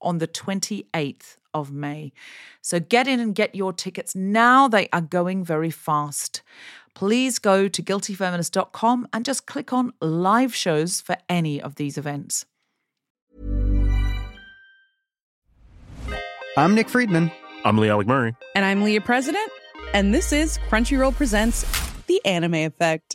on the 28th of May. So get in and get your tickets now. They are going very fast. Please go to guiltyfeminist.com and just click on live shows for any of these events. I'm Nick Friedman. I'm Lee Alec Murray. And I'm Leah President. And this is Crunchyroll Presents The Anime Effect.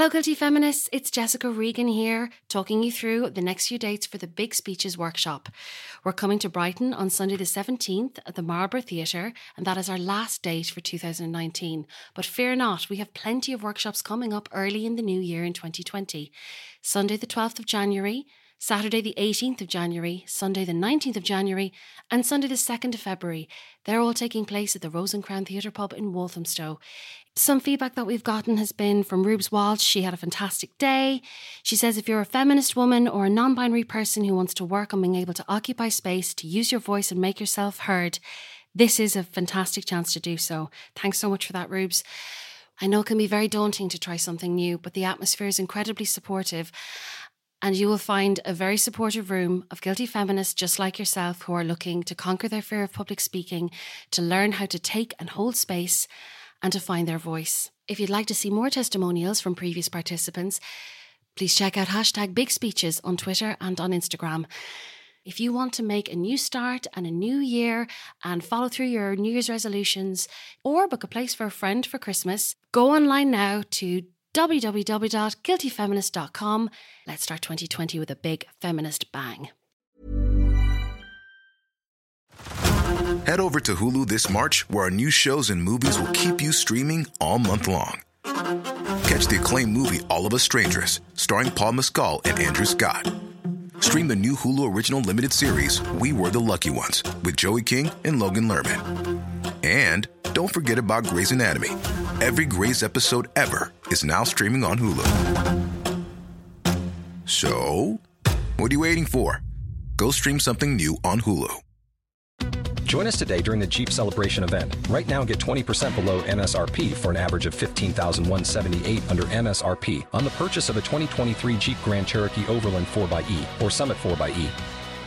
Hello, Guilty Feminists. It's Jessica Regan here, talking you through the next few dates for the Big Speeches Workshop. We're coming to Brighton on Sunday the 17th at the Marlborough Theatre, and that is our last date for 2019. But fear not, we have plenty of workshops coming up early in the new year in 2020. Sunday the 12th of January, Saturday the 18th of January, Sunday the 19th of January, and Sunday the 2nd of February. They're all taking place at the Rose and Crown Theatre Pub in Walthamstow. Some feedback that we've gotten has been from Rubes Walsh. She had a fantastic day. She says if you're a feminist woman or a non binary person who wants to work on being able to occupy space, to use your voice and make yourself heard, this is a fantastic chance to do so. Thanks so much for that, Rubes. I know it can be very daunting to try something new, but the atmosphere is incredibly supportive. And you will find a very supportive room of guilty feminists just like yourself who are looking to conquer their fear of public speaking, to learn how to take and hold space, and to find their voice. If you'd like to see more testimonials from previous participants, please check out hashtag big speeches on Twitter and on Instagram. If you want to make a new start and a new year and follow through your New Year's resolutions or book a place for a friend for Christmas, go online now to www.guiltyfeminist.com. Let's start 2020 with a big feminist bang. Head over to Hulu this March, where our new shows and movies will keep you streaming all month long. Catch the acclaimed movie All of Us Strangers, starring Paul Mescal and Andrew Scott. Stream the new Hulu original limited series We Were the Lucky Ones with Joey King and Logan Lerman. And don't forget about Grey's Anatomy. Every Grey's episode ever is now streaming on Hulu. So, what are you waiting for? Go stream something new on Hulu. Join us today during the Jeep Celebration event. Right now, get 20% below MSRP for an average of 15178 under MSRP on the purchase of a 2023 Jeep Grand Cherokee Overland 4xE or Summit 4xE.